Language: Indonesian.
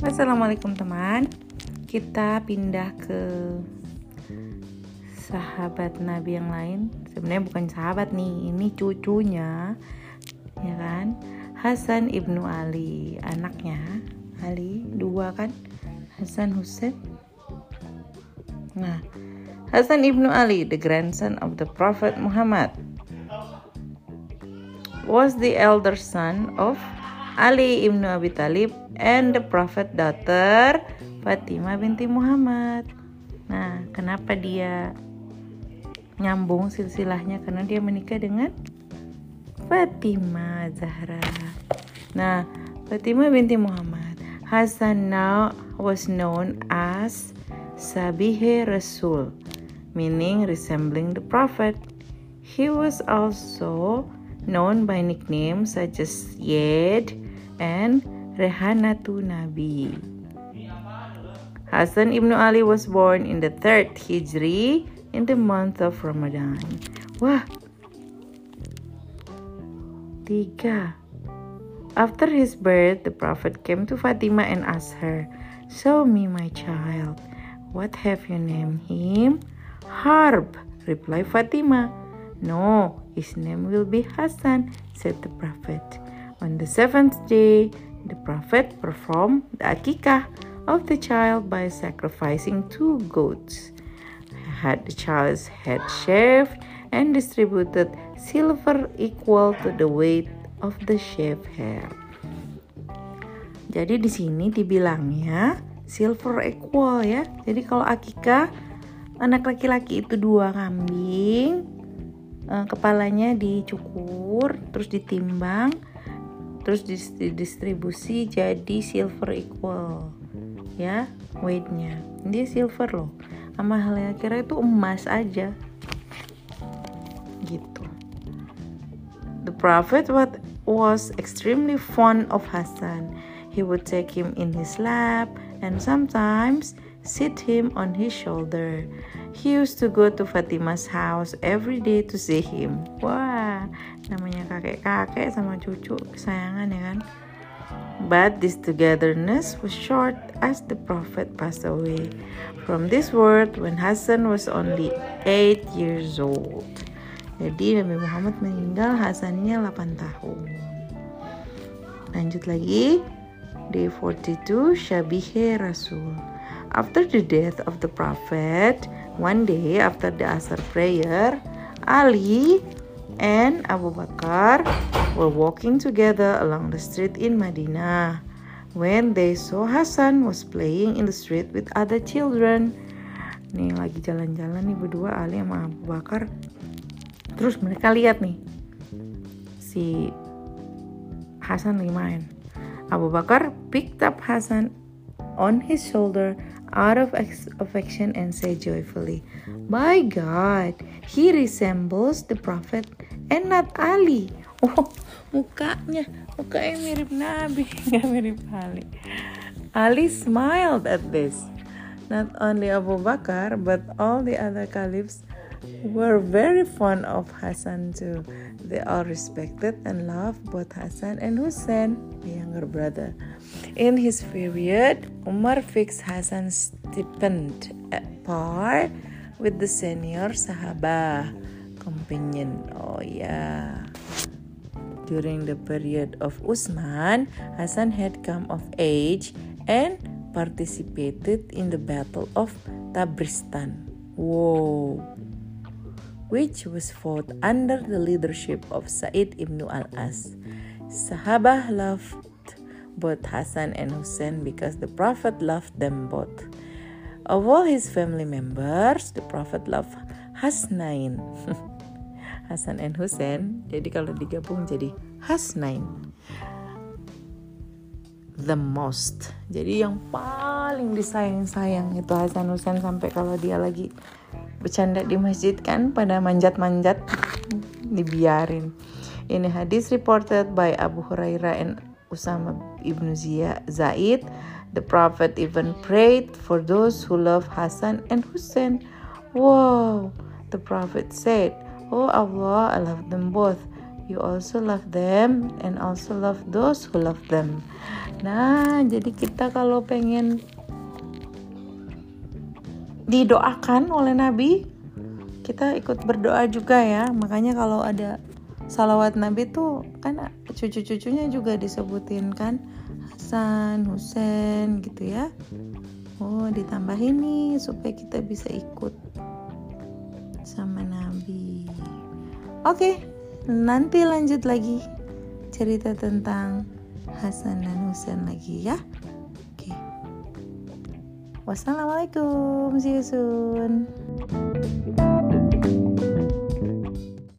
Assalamualaikum teman. Kita pindah ke sahabat Nabi yang lain. Sebenarnya bukan sahabat nih Ini cucunya Ya kan? Hasan ibnu Ali Anaknya. Ali Dua kan? Hasan Hussein. Nah Hasan ibnu Ali The grandson of the Prophet Muhammad Was the elder son of Ali ibnu Abi Talib and the Prophet daughter Fatimah binti Muhammad. Nah, kenapa dia nyambung silsilahnya? Karena dia menikah dengan Fatimah Zahra. Nah, Fatimah binti Muhammad. Hasan now was known as Sabihe Rasul, meaning resembling the Prophet. He was also known by nicknames such as Yed and Rehanatu Nabi. Hasan ibnu Ali was born in the third Hijri in the month of Ramadan. Wah, tiga. After his birth, the Prophet came to Fatima and asked her, Show me my child. What have you named him? Harb, replied Fatima. No, his name will be Hassan, said the Prophet. On the seventh day, the Prophet performed the akikah of the child by sacrificing two goats. Had the child's head shaved and distributed silver equal to the weight of the shaved hair. Jadi di sini dibilangnya silver equal ya. Jadi kalau akikah anak laki-laki itu dua kambing, eh, kepalanya dicukur, terus ditimbang, terus distribusi jadi silver equal ya weightnya. Ini silver loh. Sama halnya kira itu emas aja. Gitu. The prophet what was extremely fond of Hassan. He would take him in his lap and sometimes sit him on his shoulder he used to go to Fatima's house every day to see him wah namanya kakek-kakek sama cucu kesayangan ya kan But this togetherness was short as the Prophet passed away from this world when Hasan was only 8 years old. Jadi Nabi Muhammad meninggal Hasannya 8 tahun. Lanjut lagi. Day 42 Syabihe Rasul. After the death of the Prophet, one day after the Asr prayer, Ali and Abu Bakar were walking together along the street in Medina when they saw Hasan was playing in the street with other children. Nih lagi jalan-jalan nih berdua Ali sama Abu Bakar. Terus mereka lihat nih si Hasan lagi main. Abu Bakar picked up Hasan on his shoulder out of affection and said joyfully, By God, he resembles the Prophet and not Ali. Oh, mukanya, mukanya mirip Nabi, nggak mirip Ali. Ali smiled at this. Not only Abu Bakar, but all the other caliphs were very fond of Hassan too. They all respected and loved both Hassan and Hussein, the younger brother. In his period, Umar fixed Hassan's stipend at par with the senior Sahaba companion. Oh yeah. During the period of Usman, Hasan had come of age and participated in the Battle of Tabristan. Whoa. Which was fought under the leadership of Sa'id ibn al-As. Sahabah loved both Hassan and Hussein because the Prophet loved them both. Of all his family members, the Prophet loved Hasnain. Hasan and Hussein. Jadi kalau digabung jadi Hasnain. The most. Jadi yang paling disayang-sayang itu Hasan Hussein sampai kalau dia lagi bercanda di masjid kan pada manjat-manjat dibiarin. Ini hadis reported by Abu Hurairah and Usama ibn Zaid. The Prophet even prayed for those who love Hasan and Hussein. Wow, the Prophet said, Oh Allah, I love them both. You also love them and also love those who love them. Nah, jadi kita kalau pengen didoakan oleh Nabi, kita ikut berdoa juga ya. Makanya kalau ada salawat Nabi tuh kan cucu-cucunya juga disebutin kan Hasan, Husain gitu ya. Oh, ditambah ini supaya kita bisa ikut sama Nabi. Oke, nanti lanjut lagi cerita tentang Hasan dan Husain lagi ya. Wassalamualaikum. See you soon.